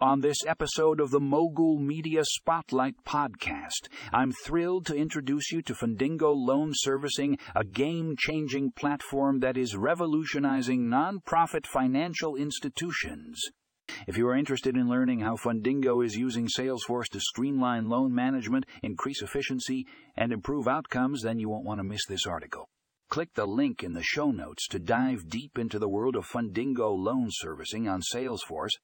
On this episode of the Mogul Media Spotlight podcast, I'm thrilled to introduce you to Fundingo Loan Servicing, a game changing platform that is revolutionizing nonprofit financial institutions. If you are interested in learning how Fundingo is using Salesforce to streamline loan management, increase efficiency, and improve outcomes, then you won't want to miss this article. Click the link in the show notes to dive deep into the world of Fundingo loan servicing on Salesforce